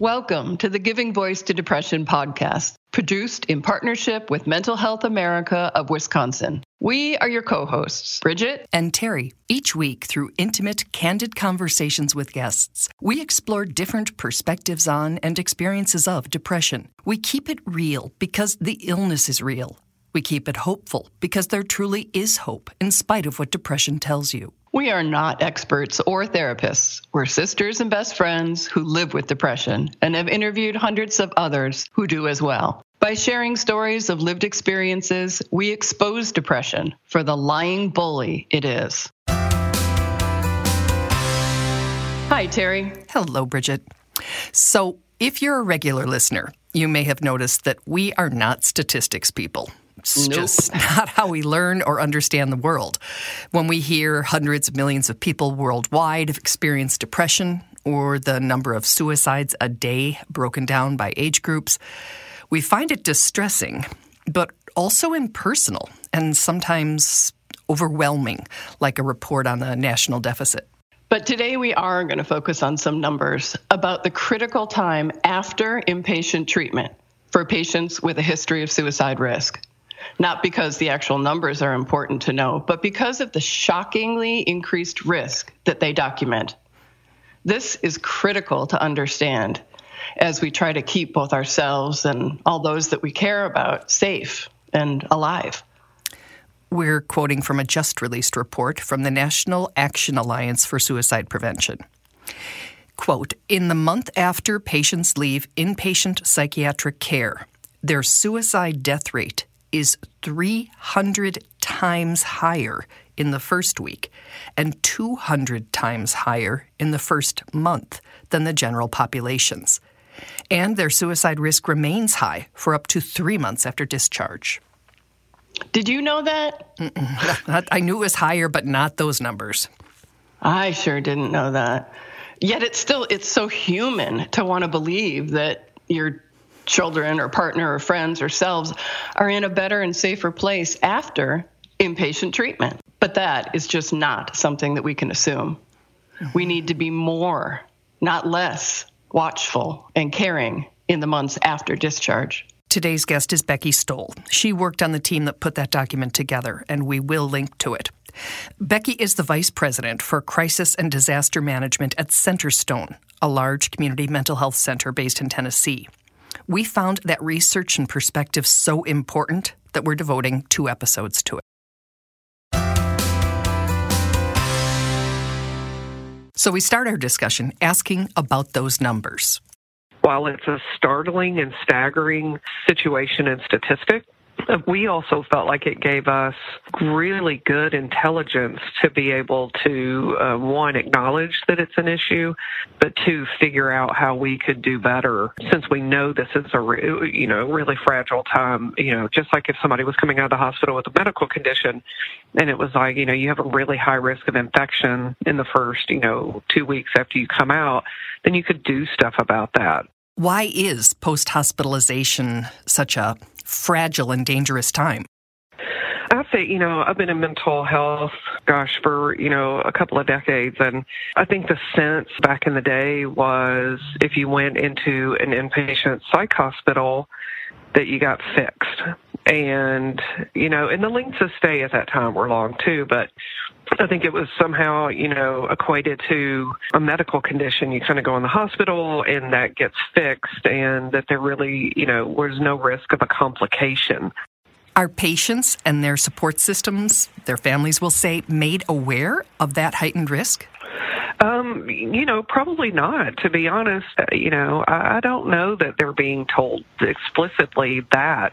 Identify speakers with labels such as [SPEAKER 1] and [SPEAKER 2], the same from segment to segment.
[SPEAKER 1] Welcome to the Giving Voice to Depression podcast, produced in partnership with Mental Health America of Wisconsin. We are your co hosts, Bridget
[SPEAKER 2] and Terry. Each week, through intimate, candid conversations with guests, we explore different perspectives on and experiences of depression. We keep it real because the illness is real. We keep it hopeful because there truly is hope in spite of what depression tells you.
[SPEAKER 1] We are not experts or therapists. We're sisters and best friends who live with depression and have interviewed hundreds of others who do as well. By sharing stories of lived experiences, we expose depression for the lying bully it is. Hi, Terry.
[SPEAKER 2] Hello, Bridget. So, if you're a regular listener, you may have noticed that we are not statistics people. It's nope. just not how we learn or understand the world. When we hear hundreds of millions of people worldwide have experienced depression or the number of suicides a day broken down by age groups, we find it distressing, but also impersonal and sometimes overwhelming, like a report on the national deficit.
[SPEAKER 1] But today we are going to focus on some numbers about the critical time after inpatient treatment for patients with a history of suicide risk not because the actual numbers are important to know, but because of the shockingly increased risk that they document. This is critical to understand as we try to keep both ourselves and all those that we care about safe and alive.
[SPEAKER 2] We're quoting from a just released report from the National Action Alliance for Suicide Prevention. Quote In the month after patients leave inpatient psychiatric care, their suicide death rate is 300 times higher in the first week and 200 times higher in the first month than the general populations. And their suicide risk remains high for up to three months after discharge.
[SPEAKER 1] Did you know that?
[SPEAKER 2] I knew it was higher, but not those numbers.
[SPEAKER 1] I sure didn't know that. Yet it's still it's so human to want to believe that you're children or partner or friends or selves are in a better and safer place after inpatient treatment. But that is just not something that we can assume. We need to be more, not less, watchful and caring in the months after discharge.
[SPEAKER 2] Today's guest is Becky Stoll. She worked on the team that put that document together, and we will link to it. Becky is the vice president for crisis and disaster management at Centerstone, a large community mental health center based in Tennessee. We found that research and perspective so important that we're devoting two episodes to it. So we start our discussion asking about those numbers.
[SPEAKER 3] While it's a startling and staggering situation and statistic, we also felt like it gave us really good intelligence to be able to uh, one acknowledge that it's an issue, but two figure out how we could do better since we know this is a re- you know really fragile time. You know, just like if somebody was coming out of the hospital with a medical condition, and it was like you know you have a really high risk of infection in the first you know two weeks after you come out, then you could do stuff about that.
[SPEAKER 2] Why is post hospitalization such a fragile and dangerous time?
[SPEAKER 3] I'd say, you know, I've been in mental health, gosh, for, you know, a couple of decades. And I think the sense back in the day was if you went into an inpatient psych hospital, that you got fixed. And, you know, and the lengths of stay at that time were long too, but I think it was somehow, you know, equated to a medical condition. You kind of go in the hospital and that gets fixed, and that there really, you know, was no risk of a complication.
[SPEAKER 2] Are patients and their support systems, their families will say, made aware of that heightened risk?
[SPEAKER 3] Um, you know, probably not. To be honest, you know, I, I don't know that they're being told explicitly that.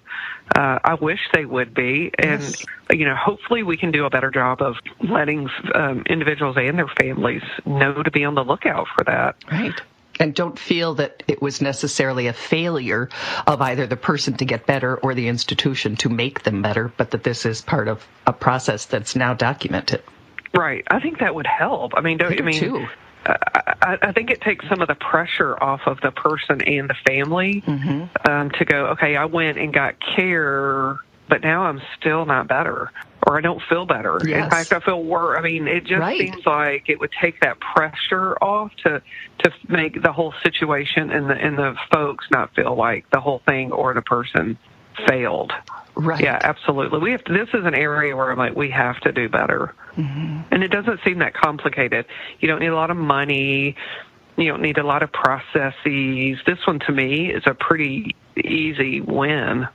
[SPEAKER 3] Uh, I wish they would be, and yes. you know, hopefully we can do a better job of letting um, individuals and their families know to be on the lookout for that.
[SPEAKER 2] Right and don't feel that it was necessarily a failure of either the person to get better or the institution to make them better, but that this is part of a process that's now documented.
[SPEAKER 3] Right. I think that would help. I mean, don't I, I mean? Too. I, I, think it takes some of the pressure off of the person and the family mm-hmm. um, to go. Okay, I went and got care but now I'm still not better or I don't feel better.
[SPEAKER 2] Yes.
[SPEAKER 3] In fact, I feel worse. I mean, it just
[SPEAKER 2] Right.
[SPEAKER 3] seems like it would take that pressure off to to make the whole situation and the and the folks not feel like the whole thing or the person failed.
[SPEAKER 2] Right.
[SPEAKER 3] Yeah, absolutely. We have to, this is an area where I'm like we have to do better,
[SPEAKER 2] Mm-hmm.
[SPEAKER 3] and it doesn't seem that complicated. You don't need a lot of money. You don't need a lot of processes. This one to me is a pretty easy win.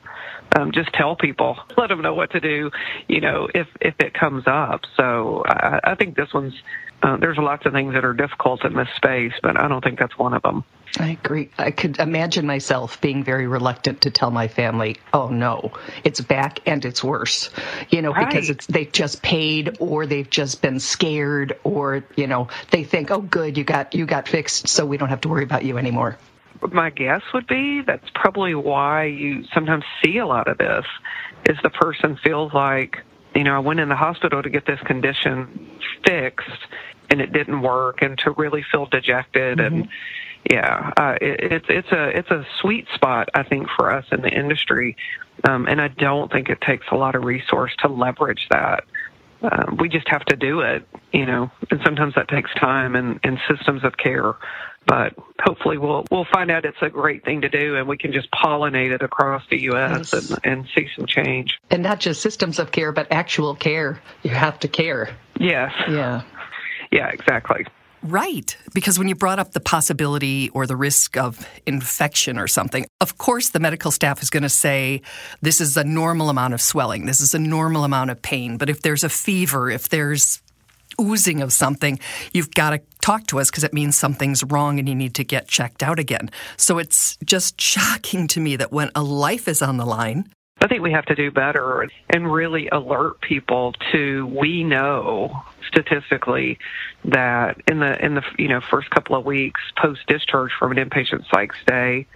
[SPEAKER 3] Um, just tell people, let them know what to do. You know, if if it comes up. So I, I think this one's. Uh, there's lots of things that are difficult in this space, but I don't think that's one of them.
[SPEAKER 2] I agree. I could imagine myself being very reluctant to tell my family, "Oh no, it's back and it's worse." You know, because it's they've just paid or they've just been scared or, you know, they think, "Oh good, you got you got fixed, so we don't have to worry about you anymore."
[SPEAKER 3] My guess would be that's probably why you sometimes see a lot of this is the person feels like you know i went in the hospital to get this condition fixed and it didn't work and to really feel dejected and yeah uh, it, it's it's a it's a sweet spot i think for us in the industry um, and i don't think it takes a lot of resource to leverage that um, we just have to do it, you know, and sometimes that takes time and, and systems of care. But hopefully, we'll we'll find out it's a great thing to do, and we can just pollinate it across the U.S.
[SPEAKER 2] Yes.
[SPEAKER 3] and, and see some change.
[SPEAKER 2] And not just systems of care, but actual care. You have to care.
[SPEAKER 3] Yes,
[SPEAKER 2] Yeah.
[SPEAKER 3] yeah, exactly.
[SPEAKER 2] Right. Because when you brought up the possibility or the risk of infection or something, of course the medical staff is going to say this is a normal amount of swelling, this is a normal amount of pain. But if there's a fever, if there's oozing of something, you've got to talk to us because it means something's wrong and you need to get checked out again. So it's just shocking to me that when a life is on the line,
[SPEAKER 3] I think we have to do better and really alert people to we know statistically that in the in the you know first couple of weeks post discharge from an inpatient psych stay,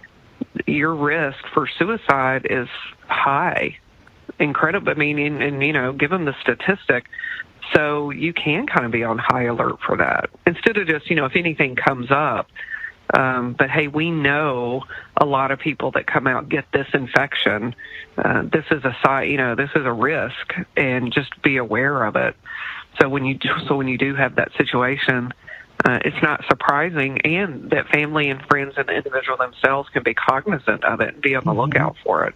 [SPEAKER 3] your risk for suicide is high, incredible. I mean, and, and you know, give them the statistic. So you can kind of be on high alert for that instead of just you know if anything comes up. Um, but hey, we know a lot of people that come out get this infection. Uh, this is a si- you know this is a risk, and just be aware of it. So when you do, so when you do have that situation, uh, it's not surprising, and that family and friends and the individual themselves can be cognizant of it and be on the lookout for it.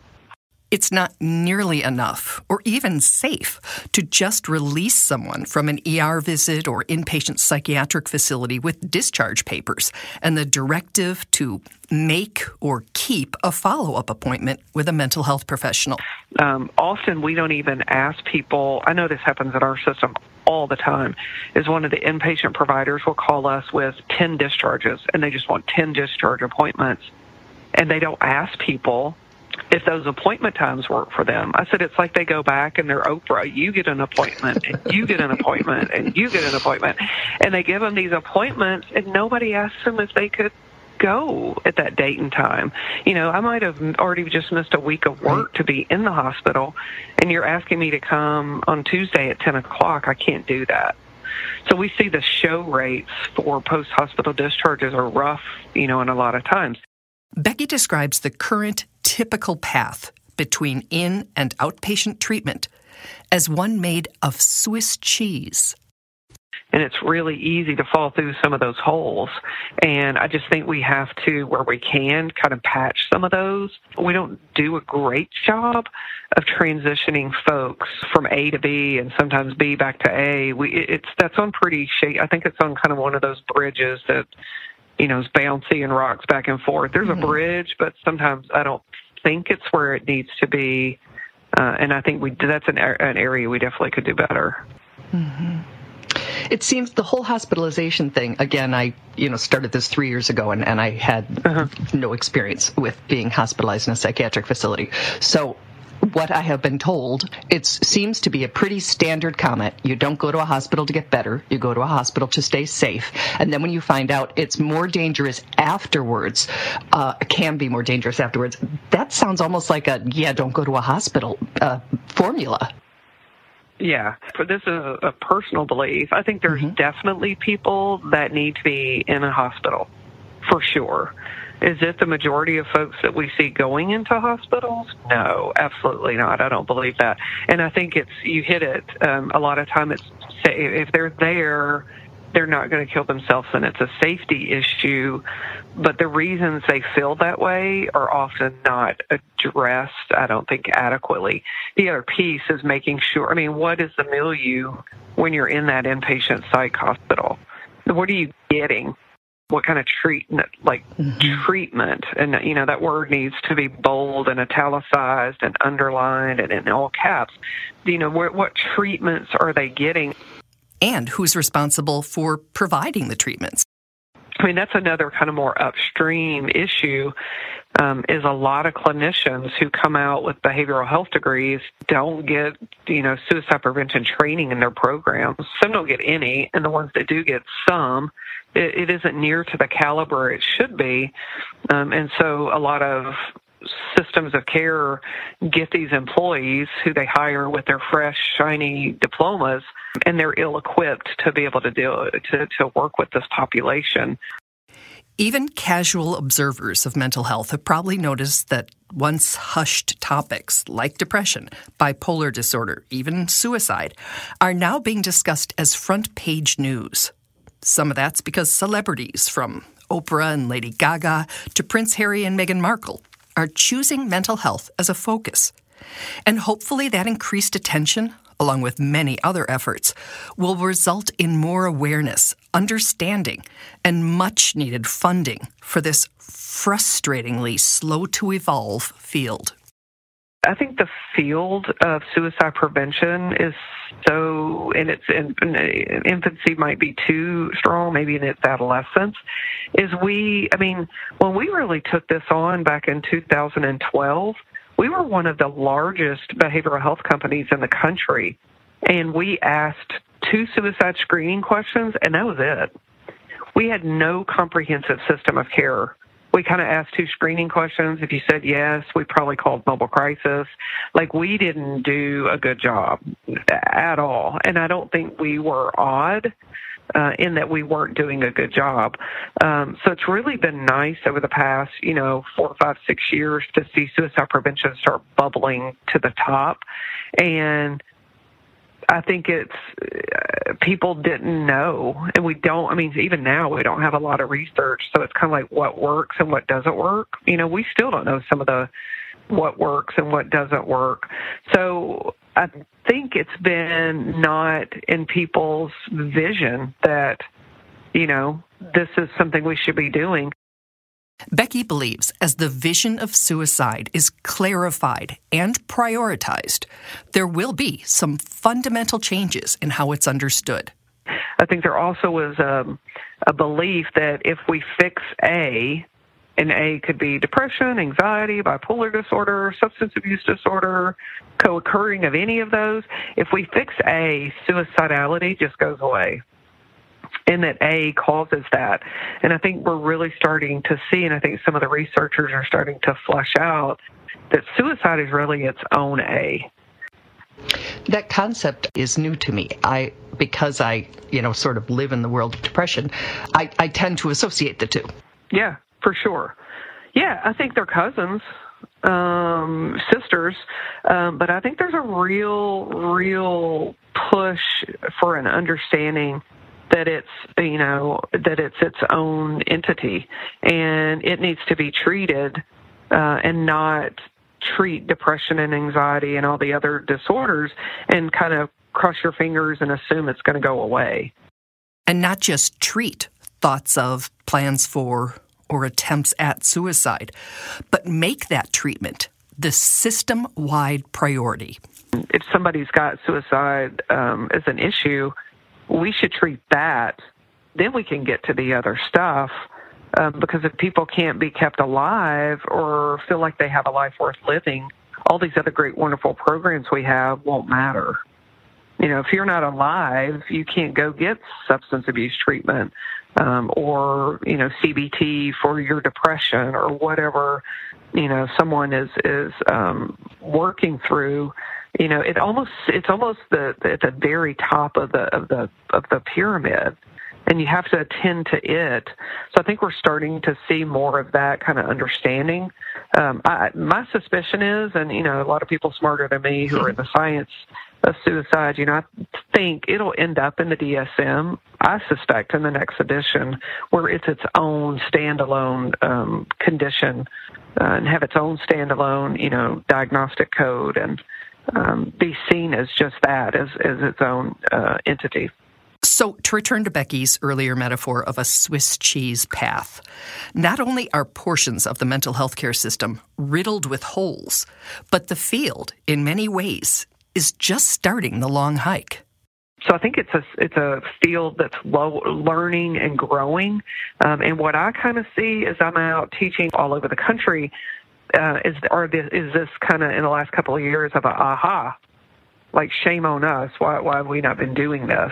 [SPEAKER 2] It's not nearly enough or even safe to just release someone from an ER visit or inpatient psychiatric facility with discharge papers and the directive to make or keep a follow up appointment with a mental health professional.
[SPEAKER 3] um, often we don't even ask people. I know this happens at our system all the time. Is one of the inpatient providers will call us with ten discharges, and they just want ten discharge appointments, and they don't ask people if those appointment times work for them. I said it's like they go back and they're Oprah. You get an appointment, and you get an appointment, and you get an appointment, and they give them these appointments, and nobody asks them if they could go at that date and time. You know, I might have already just missed a week of work to be in the hospital, and you're asking me to come on Tuesday at 10 o'clock. I can't do that. So we see the show rates for post hospital discharges are rough, you know, in a lot of times.
[SPEAKER 2] Becky describes the current typical path between in and outpatient treatment as one made of Swiss cheese.
[SPEAKER 3] and it's really easy to fall through some of those holes. And I just think we have to, where we can, kind of patch some of those. We don't do a great job of transitioning folks from A to B and sometimes B back to A. We it's that's on pretty shaky. I think it's on kind of one of those bridges that you know is bouncy and rocks back and forth. There's a mm-hmm. bridge, but sometimes I don't think it's where it needs to be. Uh, and I think we that's an, an area we definitely could do better. Mm-hmm.
[SPEAKER 2] It seems the whole hospitalization thing, again, I, you know, started this three years ago and, and I had uh-huh. no experience with being hospitalized in a psychiatric facility. So what I have been told, it seems to be a pretty standard comment. You don't go to a hospital to get better. You go to a hospital to stay safe. And then when you find out it's more dangerous afterwards, uh, can be more dangerous afterwards. That sounds almost like a, yeah, don't go to a hospital uh, formula.
[SPEAKER 3] Yeah, for this is a, a personal belief. I think there's definitely people that need to be in a hospital, for sure. Is it the majority of folks that we see going into hospitals? No, absolutely not. I don't believe that. And I think it's, you hit it. Um, a lot of time it's, if they're there, they're not going to kill themselves and it's a safety issue. But the reasons they feel that way are often not addressed, I don't think, adequately. The other piece is making sure, I mean, what is the milieu when you're in that inpatient psych hospital? What are you getting? What kind of treatment, like mm-hmm. treatment, and you know that word needs to be bold and italicized and underlined and in all caps. You know what, what treatments are they getting?
[SPEAKER 2] and who's responsible for providing the treatments.
[SPEAKER 3] I mean, that's another kind of more upstream issue. Um, is a lot of clinicians who come out with behavioral health degrees don't get, you know, suicide prevention training in their programs. Some don't get any, and the ones that do get some, it, it isn't near to the caliber it should be. Um, and so a lot of systems of care get these employees who they hire with their fresh, shiny diplomas, and they're ill equipped to be able to do to, to work with this population.
[SPEAKER 2] Even casual observers of mental health have probably noticed that once hushed topics like depression, bipolar disorder, even suicide are now being discussed as front page news. Some of that's because celebrities from Oprah and Lady Gaga to Prince Harry and Meghan Markle are choosing mental health as a focus. And hopefully, that increased attention, along with many other efforts, will result in more awareness, understanding, and much needed funding for this frustratingly slow to evolve field.
[SPEAKER 3] I think the field of suicide prevention is so in its in, in infancy might be too strong, maybe in its adolescence. Is we, I mean, when we really took this on back in 2012, we were one of the largest behavioral health companies in the country, and we asked two suicide screening questions, and that was it. We had no comprehensive system of care we kind of asked two screening questions. If you said yes, we probably called mobile crisis. Like we didn't do a good job at all. And I don't think we were odd. Uh, in that we weren't doing a good job. Um, so it's really been nice over the past, you know, four, five, six years to see suicide prevention start bubbling to the top. And I think it's uh, people didn't know, and we don't. I mean, even now we don't have a lot of research, so it's kind of like what works and what doesn't work. You know, we still don't know some of the what works and what doesn't work. So I think it's been not in people's vision that you know this is something we should be doing.
[SPEAKER 2] Becky believes as the vision of suicide is clarified and prioritized, there will be some fundamental changes in how it's understood.
[SPEAKER 3] I think there also is a, um, a belief that if we fix A, and A could be depression, anxiety, bipolar disorder, substance abuse disorder, co occurring of any of those. If we fix A, suicidality just goes away and that A causes that. And I think we're really starting to see, and I think some of the researchers are starting to flesh out that suicide is really its own A.
[SPEAKER 2] That concept is new to me. I because I, you know, sort of live in the world of depression, I, I tend to associate the two.
[SPEAKER 3] Yeah, for sure. Yeah, I think they're cousins, um, sisters, um, but I think there's a real, real push for an understanding that it's you know that it's its own entity and it needs to be treated uh, and not treat depression and anxiety and all the other disorders and kind of cross your fingers and assume it's going to go away
[SPEAKER 2] and not just treat thoughts of plans for or attempts at suicide but make that treatment the system wide priority
[SPEAKER 3] if somebody's got suicide um, as an issue we should treat that. Then we can get to the other stuff. Um, because if people can't be kept alive or feel like they have a life worth living, all these other great, wonderful programs we have won't matter. You know, if you're not alive, you can't go get substance abuse treatment um, or you know CBT for your depression or whatever you know someone is is um, working through you know, it almost it's almost the at the very top of the of the of the pyramid. and you have to attend to it. So I think we're starting to see more of that kind of understanding. Um, I, my suspicion is, and you know, a lot of people smarter than me who are in the science of suicide, you know, I think it'll end up in the DSM. I suspect in the next edition where it's its own standalone um, condition uh, and have its own standalone, you know, diagnostic code and um, be seen as just that, as, as its own uh, entity.
[SPEAKER 2] So, to return to Becky's earlier metaphor of a Swiss cheese path, not only are portions of the mental health care system riddled with holes, but the field, in many ways, is just starting the long hike.
[SPEAKER 3] So I think it's a it's a field that's low, learning and growing. Um, and what I kind of see as I'm out teaching all over the country uh, is or this, is this kind of in the last couple of years of a aha, like shame on us. Why why have we not been doing this?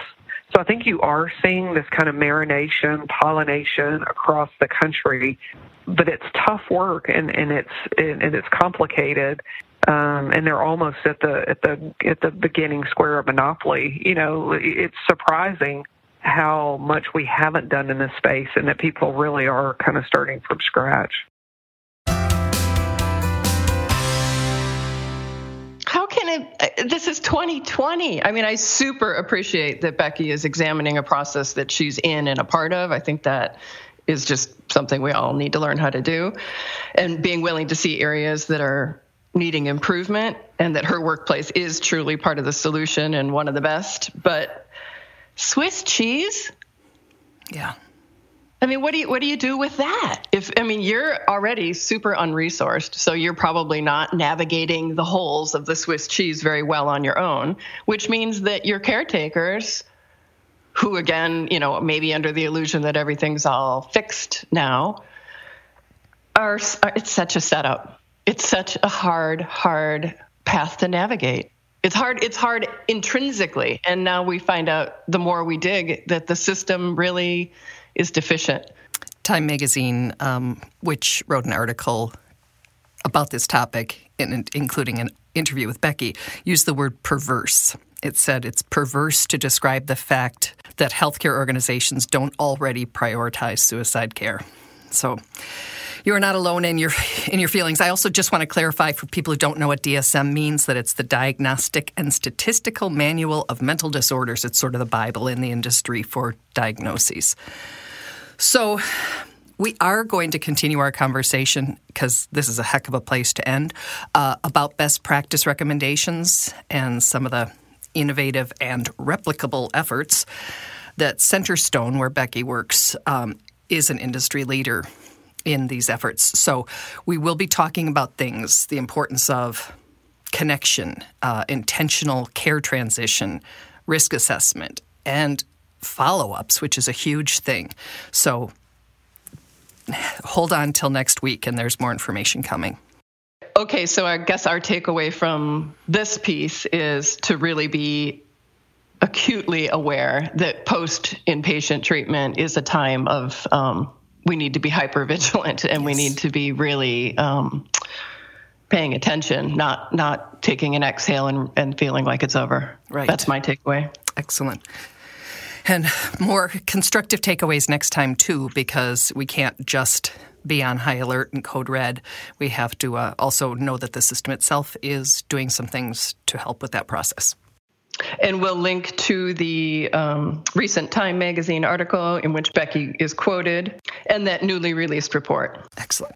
[SPEAKER 3] So I think you are seeing this kind of marination, pollination across the country, but it's tough work and, and it's and it's complicated. Um, and they're almost at the at the at the beginning square of monopoly. You know, it's surprising how much we haven't done in this space, and that people really are kind of starting from scratch. How can it?
[SPEAKER 1] This is 2020. I mean, I super appreciate that Becky is examining a process that she's in and a part of. I think that is just something we all need to learn how to do. And being willing to see areas that are needing improvement and that her workplace is truly part of the solution and one of the best. But Swiss cheese?
[SPEAKER 2] Yeah.
[SPEAKER 1] I mean, what do you what do you do with that? If I mean, you're already super unresourced, so you're probably not navigating the holes of the Swiss cheese very well on your own, which means that your caretakers who again, you know, maybe under the illusion that everything's all fixed now, are it's such a setup. It's such a hard hard path to navigate. It's hard it's hard intrinsically, and now we find out the more we dig that the system really is deficient.
[SPEAKER 2] Time magazine, um, which wrote an article about this topic, in, including an interview with Becky, used the word perverse. It said it's perverse to describe the fact that healthcare organizations don't already prioritize suicide care. So you are not alone in your in your feelings. I also just want to clarify for people who don't know what DSM means that it's the Diagnostic and Statistical Manual of Mental Disorders. It's sort of the Bible in the industry for diagnoses. So, we are going to continue our conversation because this is a heck of a place to end uh, about best practice recommendations and some of the innovative and replicable efforts that Centerstone, where Becky works, um, is an industry leader in these efforts. So we will be talking about things, the importance of connection, uh, intentional care transition, risk assessment, and follow ups, which is a huge thing. So hold on till next week, and there's more information coming.
[SPEAKER 1] Okay, so I guess our takeaway from this piece is to really be acutely aware that post inpatient treatment is a time of um, we need to be hyper vigilant and yes. we need to be really um, paying attention, not not taking an exhale and, and feeling like it's over.
[SPEAKER 2] Right.
[SPEAKER 1] That's my takeaway.
[SPEAKER 2] Excellent. And more constructive takeaways next time, too, because we can't just be on high alert and code red. We have to uh, also know that the system itself is doing some things to help with that process.
[SPEAKER 1] And we'll link to the um, recent Time magazine article in which Becky is quoted and that newly released report.
[SPEAKER 2] Excellent.